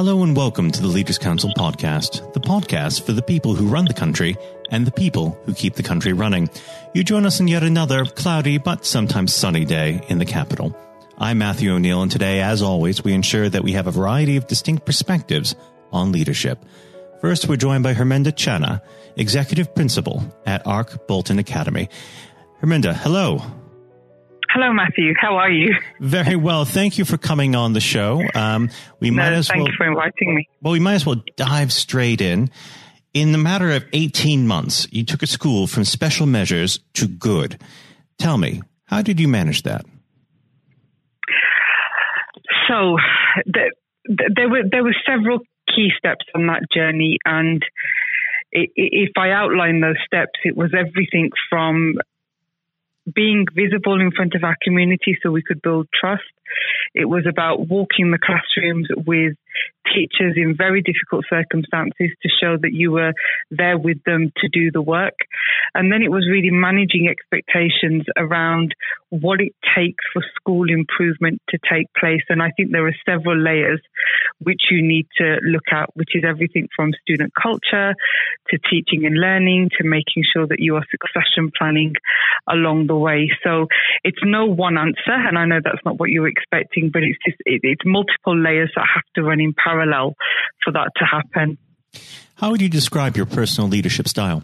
Hello and welcome to the Leaders Council podcast, the podcast for the people who run the country and the people who keep the country running. You join us on yet another cloudy but sometimes sunny day in the capital. I'm Matthew O'Neill, and today, as always, we ensure that we have a variety of distinct perspectives on leadership. First, we're joined by Herminder Channa, Executive Principal at Ark Boulton Academy. Herminda, hello. Hello, Matthew. How are you? Very well. Thank you for coming on the show. Um, we no, might as thank well, you for inviting me. Well, we might as well dive straight in. In the matter of 18 months, you took a school from special measures to good. Tell me, how did you manage that? So, the, the, there were there were several key steps on that journey, and if I outline those steps, it was everything from being visible in front of our community so we could build trust. It was about walking the classrooms with teachers in very difficult circumstances to show that you were there with them to do the work. And then it was really managing expectations around what it takes for school improvement to take place. And I think there are several layers which you need to look at, which is everything from student culture to teaching and learning to making sure that you are succession planning along the way. So it's no one answer. And I know that's not what you're expecting, but it's just, it, it's multiple layers that have to run in parallel for that to happen. How would you describe your personal leadership style?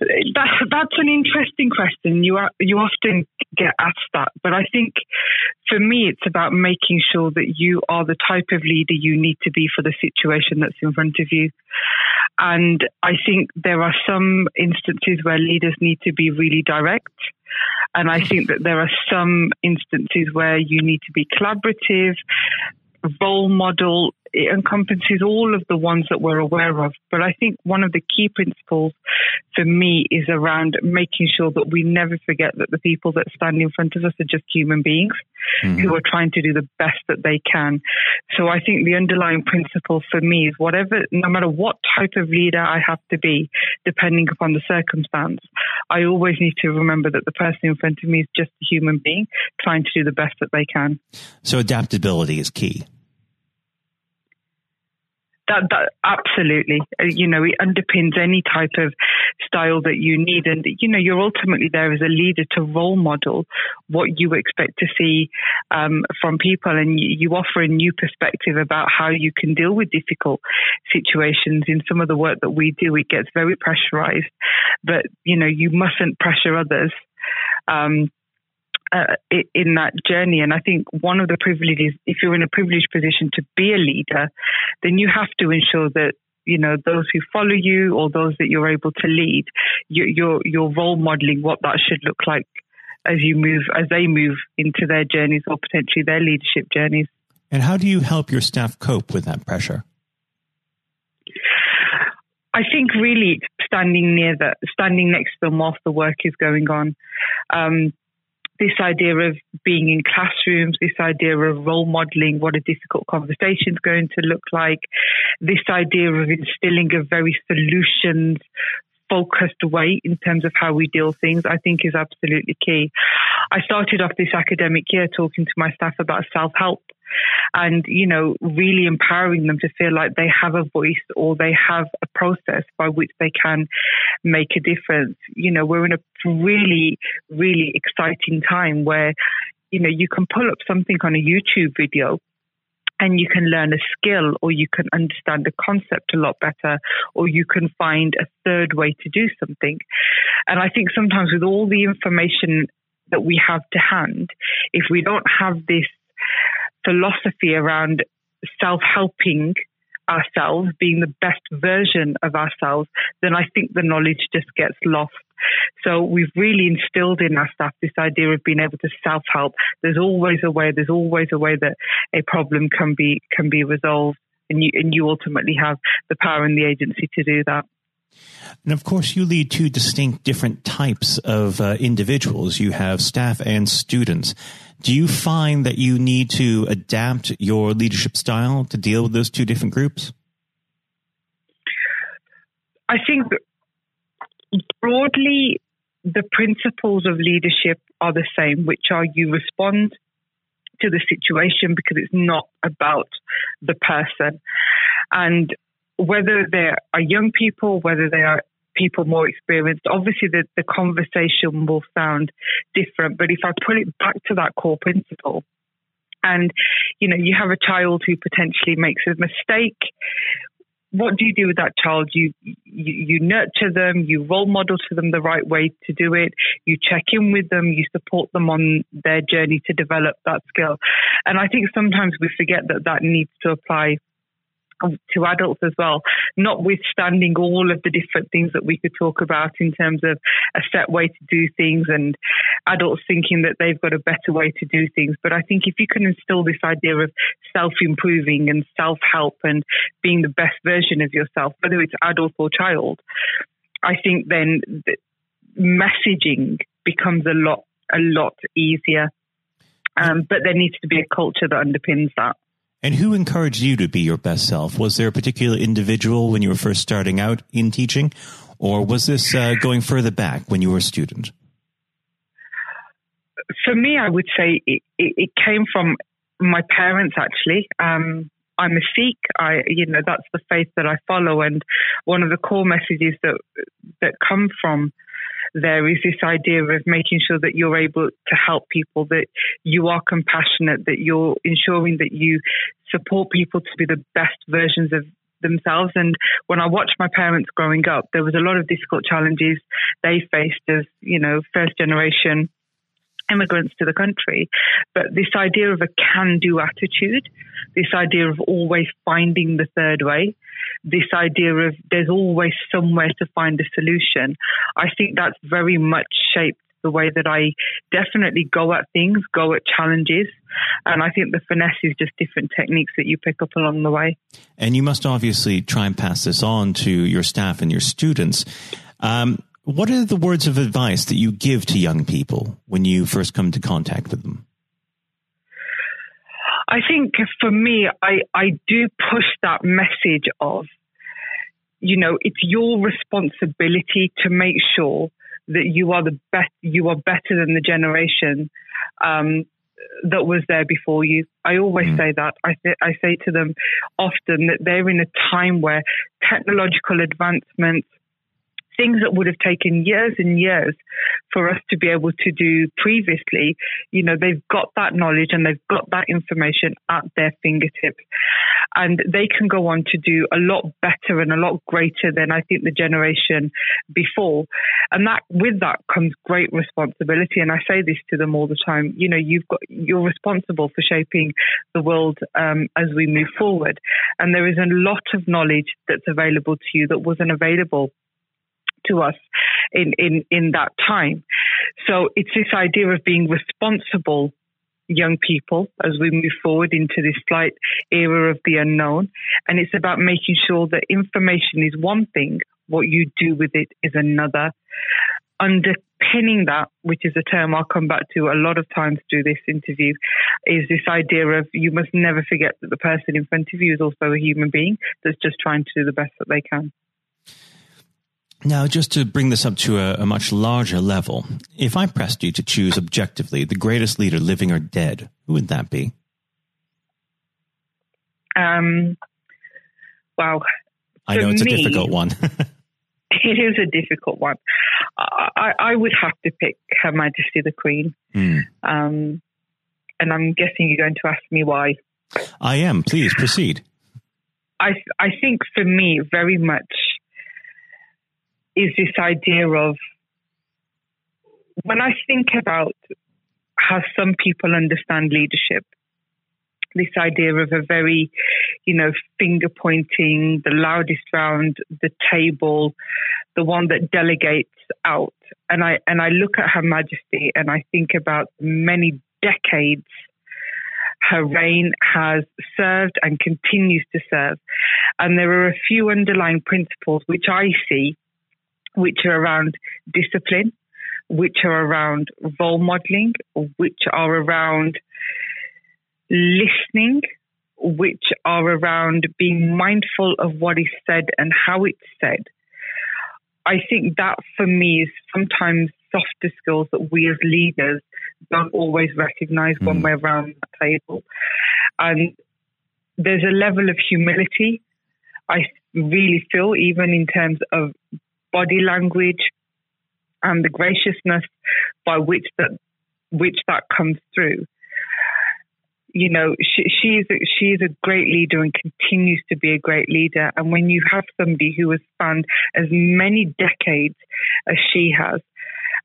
That's that's an interesting question. You are, you often get asked that, but I think for me, it's about making sure that you are the type of leader you need to be for the situation that's in front of you. And I think there are some instances where leaders need to be really direct. And I think that there are some instances where you need to be collaborative, role model, it encompasses all of the ones that we're aware of. But I think one of the key principles for me is around making sure that we never forget that the people that stand in front of us are just human beings mm-hmm. who are trying to do the best that they can. So I think the underlying principle for me is whatever, no matter what type of leader I have to be, depending upon the circumstance, I always need to remember that the person in front of me is just a human being trying to do the best that they can. So adaptability is key. That, that absolutely, uh, you know, it underpins any type of style that you need, and you know, you're ultimately there as a leader to role model what you expect to see um, from people, and you, you offer a new perspective about how you can deal with difficult situations. In some of the work that we do, it gets very pressurized, but you know, you mustn't pressure others. Um, uh, in that journey. And I think one of the privileges, if you're in a privileged position to be a leader, then you have to ensure that you know those who follow you or those that you're able to lead, you, you're you're role modeling what that should look like as you move as they move into their journeys or potentially their leadership journeys. And how do you help your staff cope with that pressure? I think really standing near that, standing next to them whilst the work is going on. Um, this idea of being in classrooms, this idea of role modeling what a difficult conversation is going to look like, this idea of instilling a very solutions focused way in terms of how we deal things, I think is absolutely key. I started off this academic year talking to my staff about self help and, you know, really empowering them to feel like they have a voice or they have a process by which they can make a difference. You know, we're in a really, really exciting time where, you know, you can pull up something on a YouTube video and you can learn a skill or you can understand a concept a lot better or you can find a third way to do something. And I think sometimes with all the information that we have to hand, if we don't have this philosophy around self helping ourselves, being the best version of ourselves, then I think the knowledge just gets lost. So we've really instilled in our staff this idea of being able to self help. There's always a way. There's always a way that a problem can be can be resolved, and you and you ultimately have the power and the agency to do that. And of course, you lead two distinct different types of uh, individuals. You have staff and students. Do you find that you need to adapt your leadership style to deal with those two different groups? I think broadly, the principles of leadership are the same, which are you respond to the situation because it's not about the person. And whether they are young people, whether they are people more experienced, obviously the, the conversation will sound different. But if I put it back to that core principle, and you know you have a child who potentially makes a mistake what do you do with that child? You, you, you nurture them, you role model to them the right way to do it, you check in with them, you support them on their journey to develop that skill. And I think sometimes we forget that that needs to apply to adults as well, notwithstanding all of the different things that we could talk about in terms of a set way to do things and adults thinking that they've got a better way to do things. But I think if you can instill this idea of self improving and self help and being the best version of yourself, whether it's adult or child, I think then messaging becomes a lot a lot easier. Um, but there needs to be a culture that underpins that. And who encouraged you to be your best self? Was there a particular individual when you were first starting out in teaching, or was this uh, going further back when you were a student? For me, I would say it, it, came from my parents. Actually, um, I'm a Sikh. I, you know, that's the faith that I follow, and one of the core messages that that come from there is this idea of making sure that you're able to help people, that you are compassionate, that you're ensuring that you support people to be the best versions of themselves. And when I watched my parents growing up, there was a lot of difficult challenges they faced as, you know, first generation immigrants to the country. But this idea of a can do attitude, this idea of always finding the third way, this idea of there's always somewhere to find a solution, I think that's very much shaped the way that I definitely go at things, go at challenges. And I think the finesse is just different techniques that you pick up along the way. And you must obviously try and pass this on to your staff and your students. Um, what are the words of advice that you give to young people when you first come into contact with them? I think for me, I, I do push that message of, you know, it's your responsibility to make sure that you are the best, you are better than the generation um, that was there before you. I always mm. say that. I, th- I say to them often that they're in a time where technological advancements, things that would have taken years and years for us to be able to do previously, you know, they've got that knowledge and they've got that information at their fingertips. And they can go on to do a lot better and a lot greater than I think the generation before. And that with that comes great responsibility. And I say this to them all the time. You know, you've got you're responsible for shaping the world um, as we move forward. And there is a lot of knowledge that's available to you that wasn't available to us in, in, in that time. So it's this idea of being responsible young people as we move forward into this slight era of the unknown. And it's about making sure that information is one thing, what you do with it is another. Underpinning that, which is a term I'll come back to a lot of times through this interview, is this idea of you must never forget that the person in front of you is also a human being that's just trying to do the best that they can. Now, just to bring this up to a, a, much larger level, if I pressed you to choose objectively the greatest leader living or dead, who would that be? Um, wow. I know it's me, a difficult one. it is a difficult one. I, I, would have to pick Her Majesty the Queen. Mm. Um, and I'm guessing you're going to ask me why. I am. Please proceed. I, I think for me, very much is this idea of when I think about how some people understand leadership, this idea of a very, you know, finger pointing, the loudest round the table, the one that delegates out. And I and I look at Her Majesty and I think about many decades her reign has served and continues to serve. And there are a few underlying principles which I see which are around discipline, which are around role modeling, which are around listening, which are around being mindful of what is said and how it's said. I think that for me is sometimes softer skills that we as leaders don't always recognize mm. when we're around the table. And there's a level of humility I really feel, even in terms of body language and the graciousness by which that which that comes through. You know, she, she's a, she's a great leader and continues to be a great leader. And when you have somebody who has spanned as many decades as she has,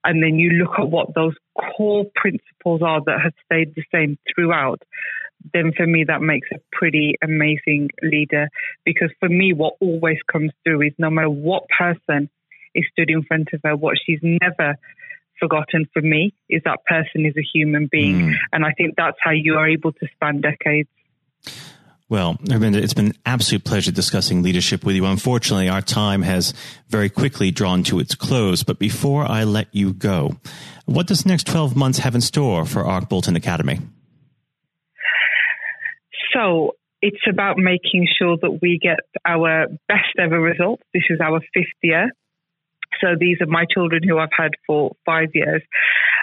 and then you look at what those core principles are that have stayed the same throughout, then for me that makes a pretty amazing leader. Because for me, what always comes through is no matter what person is stood in front of her, what she's never forgotten for me is that person is a human being. Mm. And I think that's how you are able to span decades. Well, Harminder, it's been an absolute pleasure discussing leadership with you. Unfortunately, our time has very quickly drawn to its close. But before I let you go, what does the next 12 months have in store for Ark Boulton Academy? So it's about making sure that we get our best ever results. This is our fifth year. So these are my children who I've had for five years.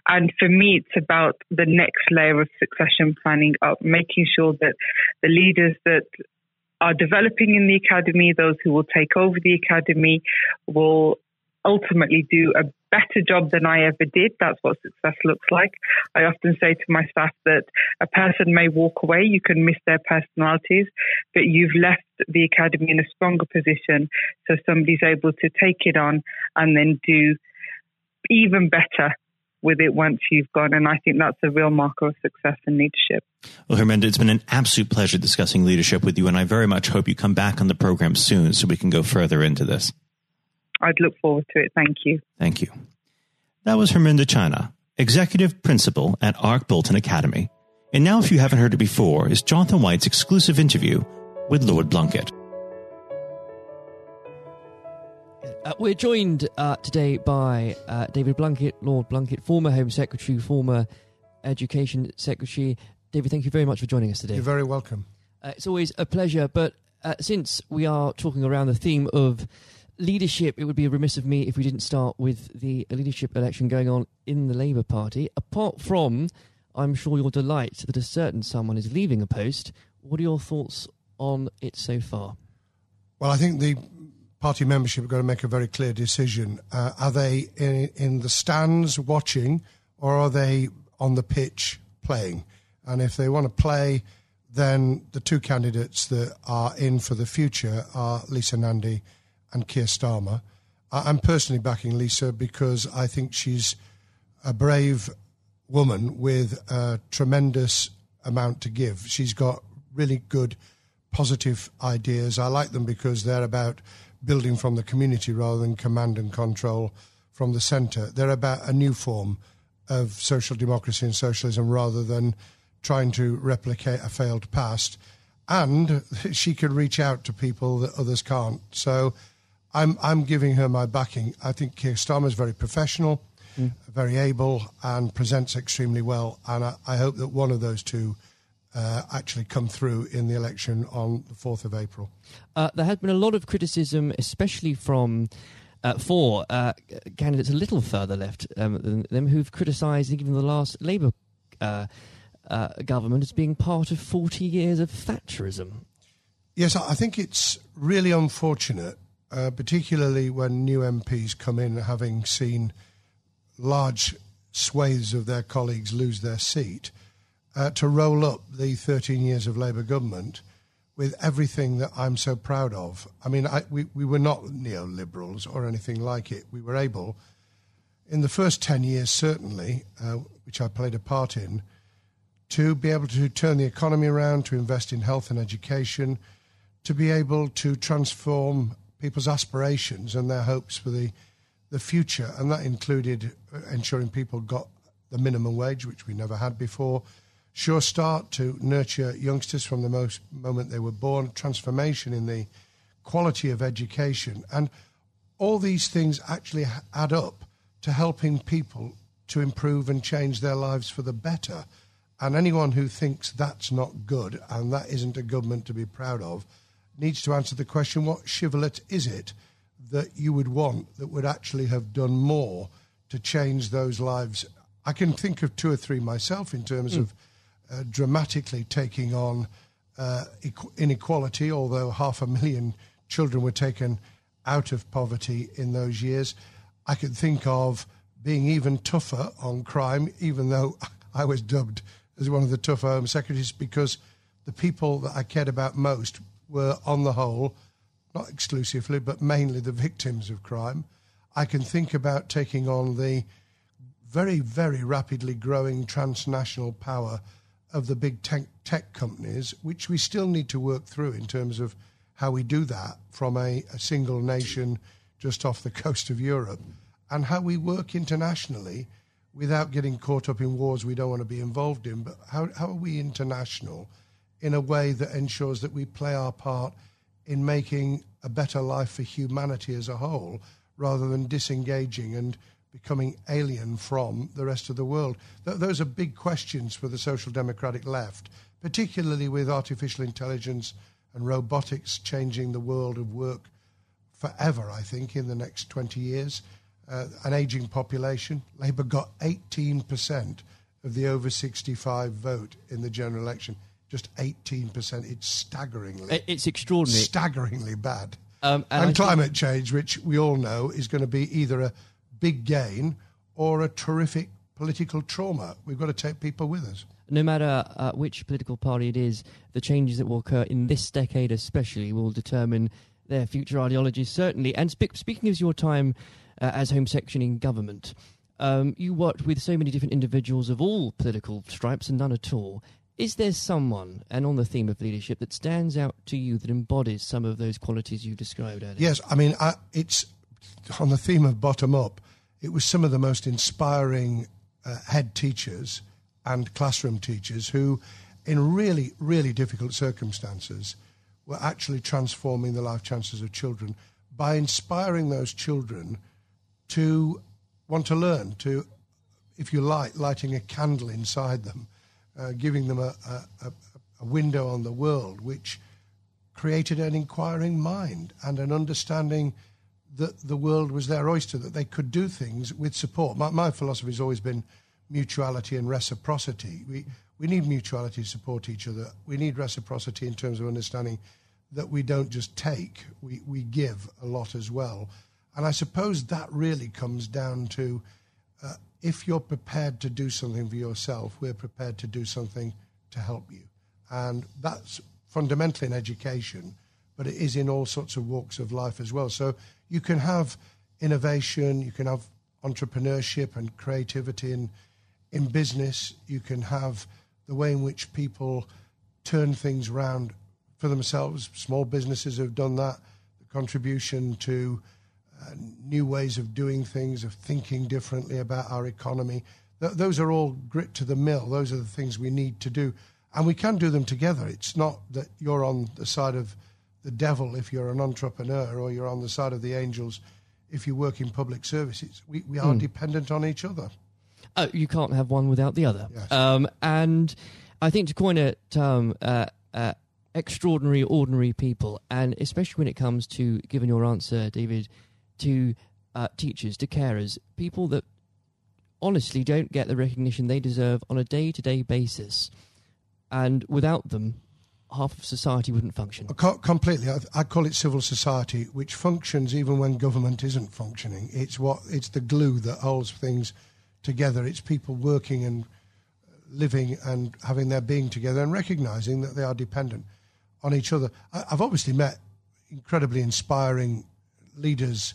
And for me, it's about the next layer of succession planning, of making sure that the leaders that are developing in the academy, those who will take over the academy, will ultimately do a better job than I ever did. That's what success looks like. I often say to my staff that a person may walk away, you can miss their personalities, but you've left the academy in a stronger position so somebody's able to take it on and then do even better with it once you've gone. And I think that's a real marker of success in leadership. Well, Harminder, it's been an absolute pleasure discussing leadership with you. And I very much hope you come back on the program soon so we can go further into this. I'd look forward to it. Thank you. Thank you. That was Herminder Channa, Executive Principal at Ark Boulton Academy. And now, if you haven't heard it before, is Jonathan White's exclusive interview with Lord Blunkett. Uh, we're joined uh, today by uh, David Blunkett, Lord Blunkett, former Home Secretary, former Education Secretary. David, thank you very much for joining us today. You're very welcome. Uh, it's always a pleasure, but uh, since we are talking around the theme of leadership, it would be a remiss of me if we didn't start with the leadership election going on in the Labour Party. Apart from, I'm sure your delight that a certain someone is leaving a post, what are your thoughts on it so far? Well, I think the party membership are going to make a very clear decision. Uh, are they in, in the stands watching, or are they on the pitch playing? And if they want to play, then the two candidates that are in for the future are Lisa Nandy and Keir Starmer. I'm personally backing Lisa because I think she's a brave woman with a tremendous amount to give. She's got really good, positive ideas. I like them because they're about building from the community rather than command and control from the centre. They're about a new form of social democracy and socialism rather than trying to replicate a failed past. And she can reach out to people that others can't. So I'm I'm giving her my backing. I think Keir Starmer is very professional, mm. very able, and presents extremely well. And I, I hope that one of those two uh, actually come through in the election on the fourth of April. Uh, there has been a lot of criticism, especially from. Uh, for uh, candidates a little further left um, than them who've criticised even the last Labour uh, uh, government as being part of 40 years of Thatcherism. Yes, I think it's really unfortunate uh, particularly when new MPs come in having seen large swathes of their colleagues lose their seat, uh, to roll up the 13 years of Labour government with everything that I'm so proud of. I mean, I, we, we were not neoliberals or anything like it. We were able, in the first 10 years, certainly, uh, which I played a part in, to be able to turn the economy around, to invest in health and education, to be able to transform people's aspirations and their hopes for the, the future. And that included ensuring people got the minimum wage, which we never had before. Sure Start to nurture youngsters from the most moment they were born, transformation in the quality of education. And all these things actually add up to helping people to improve and change their lives for the better. And anyone who thinks that's not good and that isn't a government to be proud of needs to answer the question what shibboleth is it that you would want that would actually have done more to change those lives. I can think of two or three myself in terms mm. of uh, dramatically taking on uh, inequality, although half a million children were taken out of poverty in those years. I could think of being even tougher on crime, even though I was dubbed as one of the tougher Home Secretaries, because the people that I cared about most were, on the whole, not exclusively, but mainly the victims of crime. I can think about taking on the very, very rapidly growing transnational power of the big tech, tech companies, which we still need to work through in terms of how we do that from a, a single nation just off the coast of Europe, and how we work internationally without getting caught up in wars we don't want to be involved in. But how, how are we international in a way that ensures that we play our part in making a better life for humanity as a whole rather than disengaging and becoming alien from the rest of the world? Th- those are big questions for the social democratic left, particularly with artificial intelligence and robotics changing the world of work forever, I think, in the next 20 years. Uh, an aging population. Labour got 18% of the over 65 vote in the general election. Just 18%. It's staggeringly. It's extraordinary. Staggeringly bad. Um, and, and climate think... change, which we all know is going to be either a big gain or a terrific political trauma. We've got to take people with us no matter uh, which political party it is, the changes that will occur in this decade, especially, will determine their future ideologies, certainly. And spe- speaking of your time uh, as Home Section in government, um, you worked with so many different individuals of all political stripes and none at all. Is there someone, and on the theme of leadership, that stands out to you that embodies some of those qualities you described earlier? Yes, I mean, I, it's on the theme of bottom up. It was some of the most inspiring uh, head teachers and classroom teachers who, in really, really difficult circumstances, were actually transforming the life chances of children by inspiring those children to want to learn, to, if you like, lighting a candle inside them, uh, giving them a, a, a window on the world, which created an inquiring mind and an understanding that the world was their oyster, that they could do things with support. My, my philosophy has always been mutuality and reciprocity. We, we need mutuality to support each other. We need reciprocity in terms of understanding that we don't just take, we, we give a lot as well. And I suppose that really comes down to uh, if you're prepared to do something for yourself, we're prepared to do something to help you. And that's fundamentally in education, but it is in all sorts of walks of life as well. So you can have innovation, you can have entrepreneurship and creativity and in business, you can have the way in which people turn things around for themselves. Small businesses have done that. The contribution to uh, new ways of doing things, of thinking differently about our economy. Th- those are all grit to the mill. Those are the things we need to do. And we can do them together. It's not that you're on the side of the devil if you're an entrepreneur or you're on the side of the angels if you work in public services. We, we are mm. dependent on each other. Uh, you can't have one without the other. Yes. Um, and I think to coin a term, uh, uh, extraordinary, ordinary people, and especially when it comes to, giving your answer, David, to uh, teachers, to carers, people that honestly don't get the recognition they deserve on a day to day basis. And without them, half of society wouldn't function. Completely. I call it civil society, which functions even when government isn't functioning. It's what it's the glue that holds things together. It's people working and living and having their being together and recognizing that they are dependent on each other. I've obviously met incredibly inspiring leaders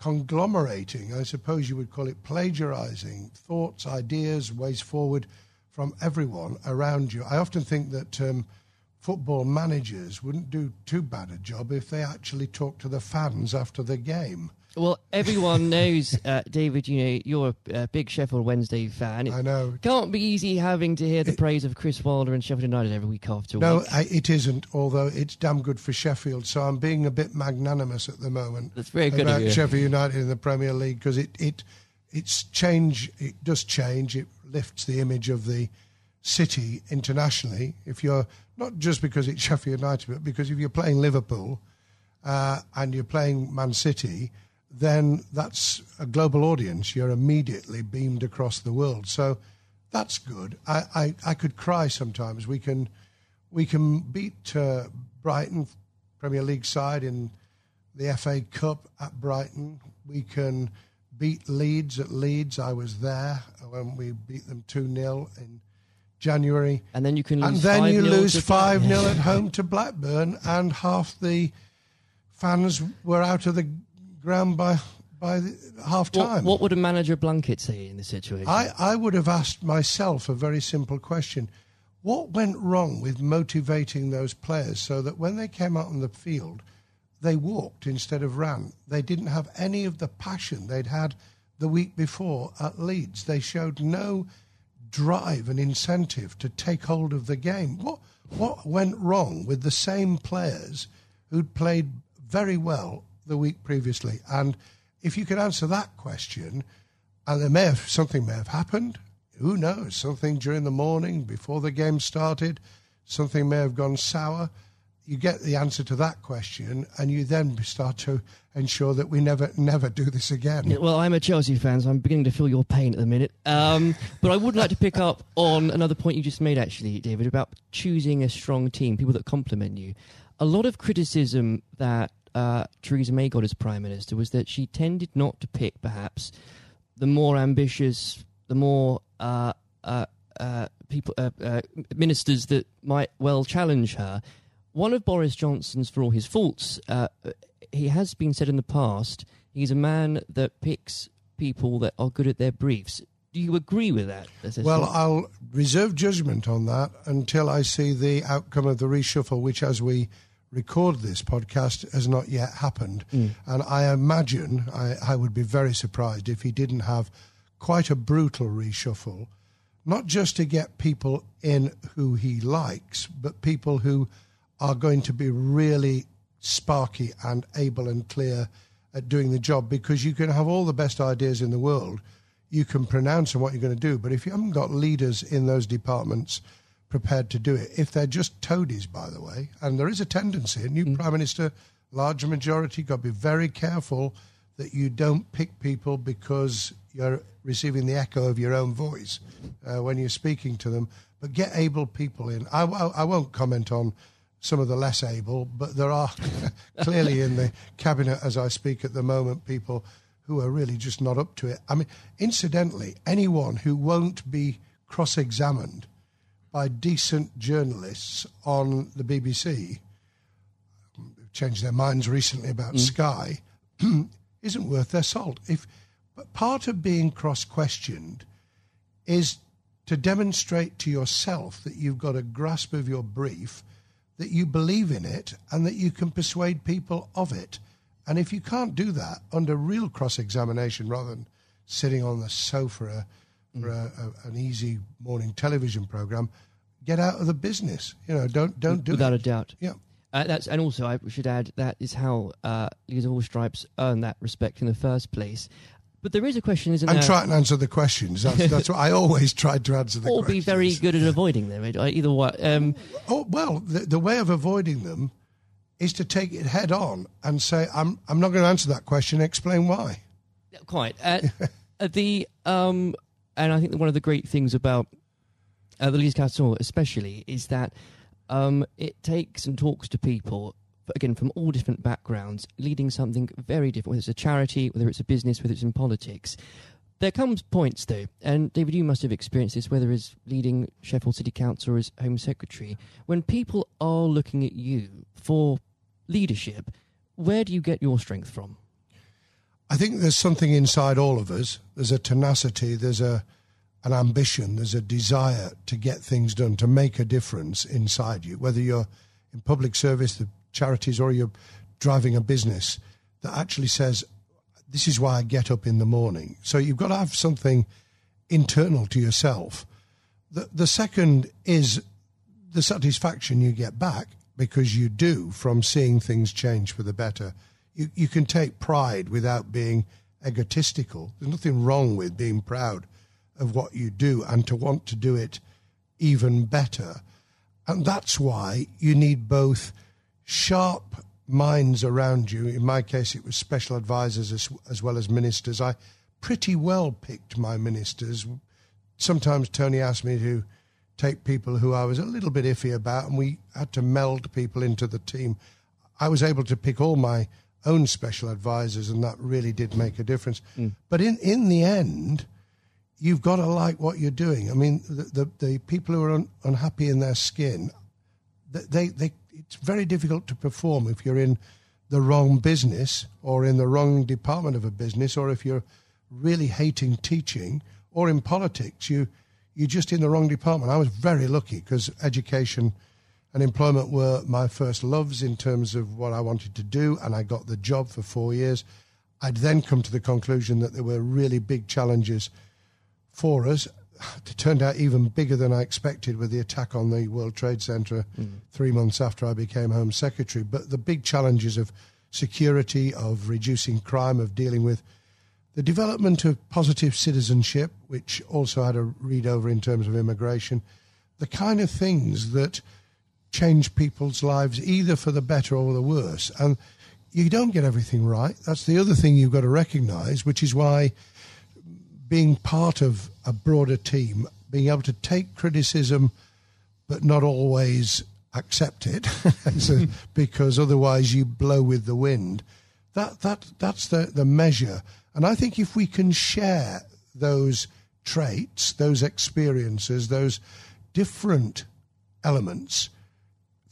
conglomerating, I suppose you would call it plagiarizing thoughts, ideas, ways forward from everyone around you. I often think that um, football managers wouldn't do too bad a job if they actually talked to the fans after the game. Well, everyone knows, uh, David. You know you're a, big Sheffield Wednesday fan. It I know. Can't be easy having to hear the it, praise of Chris Wilder and Sheffield United every week after no, week. No, it isn't. Although it's damn good for Sheffield, so I'm being a bit magnanimous at the moment. That's very good about Sheffield United in the Premier League because it it it's change. It does change. It lifts the image of the city internationally. If you're not just because it's Sheffield United, but because if you're playing Liverpool uh, and you're playing Man City then that's a global audience. You're immediately beamed across the world. So that's good. I, I, I could cry sometimes. We can we can beat uh, Brighton Premier League side in the FA Cup at Brighton. We can beat Leeds at Leeds. I was there when we beat them 2 0 in January. And then you can And then you lose 5 0 at home to Blackburn, and half the fans were out of the ground by by half time. What, what, would a manager Blunkett say in this situation? I, I would have asked myself a very simple question. What went wrong with motivating those players so that when they came out on the field, they walked instead of ran? They didn't have any of the passion they'd had the week before at Leeds. They showed no drive and incentive to take hold of the game. What, what went wrong with the same players who'd played very well the week previously. And if you could answer that question, and there may have something may have happened. Who knows? Something during the morning before the game started, something may have gone sour. You get the answer to that question, and you then start to ensure that we never, never do this again. Well, I'm a Chelsea fan, so I'm beginning to feel your pain at the minute. Um, but I would like to pick up on another point you just made, actually, David, about choosing a strong team, people that complement you. A lot of criticism that uh, Theresa May got as Prime Minister was that she tended not to pick, perhaps, the more ambitious, the more uh, uh, uh people, uh, uh, ministers that might well challenge her. One of Boris Johnson's, for all his faults, he has been said in the past, he's a man that picks people that are good at their briefs. Do you agree with that? Well, I'll reserve judgment on that until I see the outcome of the reshuffle, which, as we record this podcast has not yet happened. Mm. And I imagine I, I, would be very surprised if he didn't have quite a brutal reshuffle, not just to get people in who he likes, but people who are going to be really sparky and able and clear at doing the job because you can have all the best ideas in the world. You can pronounce on what you're going to do, but if you haven't got leaders in those departments prepared to do it. If they're just toadies, by the way, and there is a tendency, a new mm. prime minister, larger majority, got to be very careful that you don't pick people because you're receiving the echo of your own voice uh, when you're speaking to them. But get able people in. I, I, I won't comment on some of the less able, but there are clearly in the cabinet as I speak at the moment people who are really just not up to it. I mean, incidentally, anyone who won't be cross examined by decent journalists on the BBC, who've changed their minds recently about mm. Sky, isn't worth their salt. If but part of being cross-questioned is to demonstrate to yourself that you've got a grasp of your brief, that you believe in it, and that you can persuade people of it. And if you can't do that under real cross examination rather than sitting on the sofa for a, a, an easy morning television program, get out of the business. You know, don't don't do Without it. a doubt. Yeah. Uh, that's and also I should add that is how uh, Leaders of All Stripes earn that respect in the first place. But there is a question, isn't there? And try and answer the questions. That's, that's what I always tried to answer the or questions. be very good at avoiding them. Either way, um, Oh well, the, the way of avoiding them is to take it head on and say, "I'm I'm not going to answer that question. Explain why." quite. Uh, the um, and I think that one of the great things about uh, the Leaders Council, especially, is that um, it takes and talks to people again from all different backgrounds, leading something very different. Whether it's a charity, whether it's a business, whether it's in politics. There comes points though, and David, you must have experienced this, whether as leading Sheffield City Council or as Home Secretary, when people are looking at you for leadership. Where do you get your strength from? I think there's something inside all of us. There's a tenacity. There's a an ambition. There's a desire to get things done, to make a difference inside you. Whether you're in public service, the charities, or you're driving a business that actually says, "This is why I get up in the morning." So you've got to have something internal to yourself. The the second is the satisfaction you get back because you do from seeing things change for the better. You, you can take pride without being egotistical. There's nothing wrong with being proud of what you do and to want to do it even better. And that's why you need both sharp minds around you. In my case, it was special advisors as, as well as ministers. I pretty well picked my ministers. Sometimes Tony asked me to take people who I was a little bit iffy about, and we had to meld people into the team. I was able to pick all my own special advisors, and that really did make a difference. Mm. But in, in the end, you've got to like what you're doing. I mean, the, the, the people who are un, unhappy in their skin, they, they, it's very difficult to perform if you're in the wrong business or in the wrong department of a business, or if you're really hating teaching, or in politics, you you're just in the wrong department. I was very lucky because education and employment were my first loves in terms of what I wanted to do, and I got the job for four years. I'd then come to the conclusion that there were really big challenges for us. It turned out even bigger than I expected with the attack on the World Trade Center mm. three months after I became Home Secretary. But the big challenges of security, of reducing crime, of dealing with the development of positive citizenship, which also had a read over in terms of immigration, the kind of things that change people's lives either for the better or the worse. And you don't get everything right. That's the other thing you've got to recognize, which is why being part of a broader team, being able to take criticism but not always accept it, so, because otherwise you blow with the wind. That that that's the, the measure. And I think if we can share those traits, those experiences, those different elements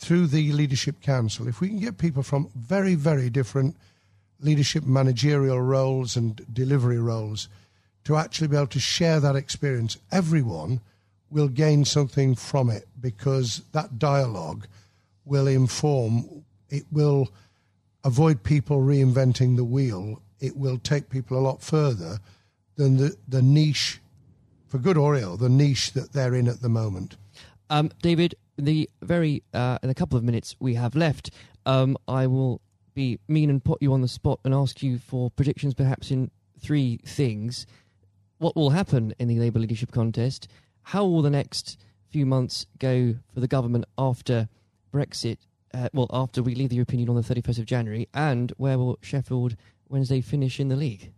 through the leadership council, if we can get people from very, very different leadership managerial roles and delivery roles to actually be able to share that experience, everyone will gain something from it because that dialogue will inform, it will avoid people reinventing the wheel. It will take people a lot further than the, the niche, for good or ill, the niche that they're in at the moment. Um, David, the very uh, in a couple of minutes we have left, um, I will be mean and put you on the spot and ask you for predictions, perhaps in three things. What will happen in the Labour leadership contest? How will the next few months go for the government after Brexit? Uh, well, after we leave the European Union on the 31st of January, and where will Sheffield Wednesday finish in the league?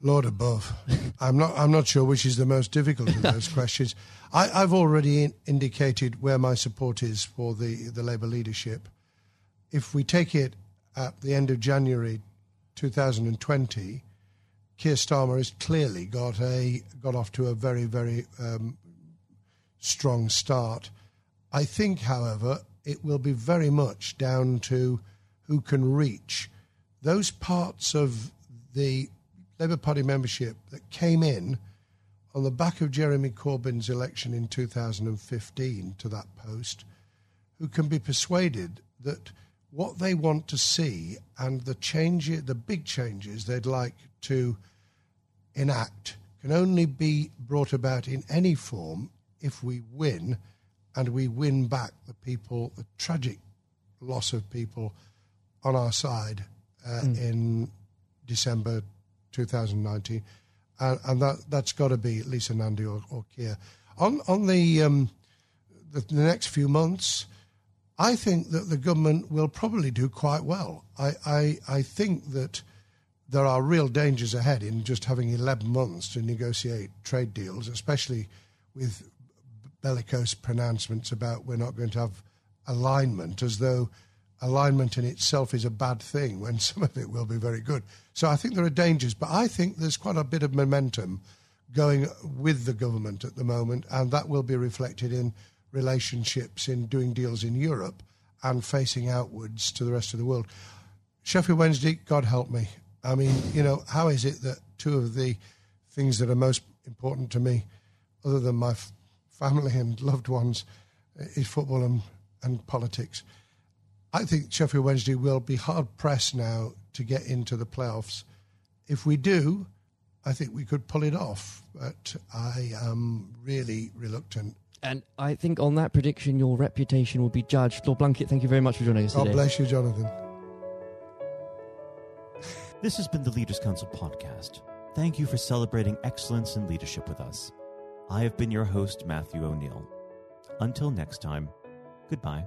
Lord above, I'm not. I'm not sure which is the most difficult of those questions. I, I've already in, indicated where my support is for the the Labour leadership. If we take it at the end of January 2020, Keir Starmer has clearly got a got off to a very very um, strong start. I think, however, it will be very much down to who can reach those parts of the Labour Party membership that came in on the back of Jeremy Corbyn's election in 2015 to that post who can be persuaded that what they want to see and the change, the big changes they'd like to enact can only be brought about in any form if we win and we win back the people, the tragic loss of people on our side uh, mm. in December 2019. And, and that, that's got to be Lisa Nandy or, or Keir. On, on the, um, the, the next few months, I think that the government will probably do quite well. I, I, I think that there are real dangers ahead in just having 11 months to negotiate trade deals, especially with bellicose pronouncements about we're not going to have alignment, as though alignment in itself is a bad thing when some of it will be very good. So I think there are dangers, but I think there's quite a bit of momentum going with the government at the moment, and that will be reflected in relationships in doing deals in Europe and facing outwards to the rest of the world. Sheffield Wednesday, God help me. I mean, you know, how is it that two of the things that are most important to me, other than my f- family and loved ones, is football and, and politics? I think Sheffield Wednesday will be hard pressed now to get into the playoffs. If we do, I think we could pull it off, but I am really reluctant and I think on that prediction, your reputation will be judged. Lord Blunkett, thank you very much for joining us God today. God bless you, Jonathan. This has been the Leaders Council podcast. Thank you for celebrating excellence in leadership with us. I have been your host, Matthew O'Neill. Until next time, goodbye.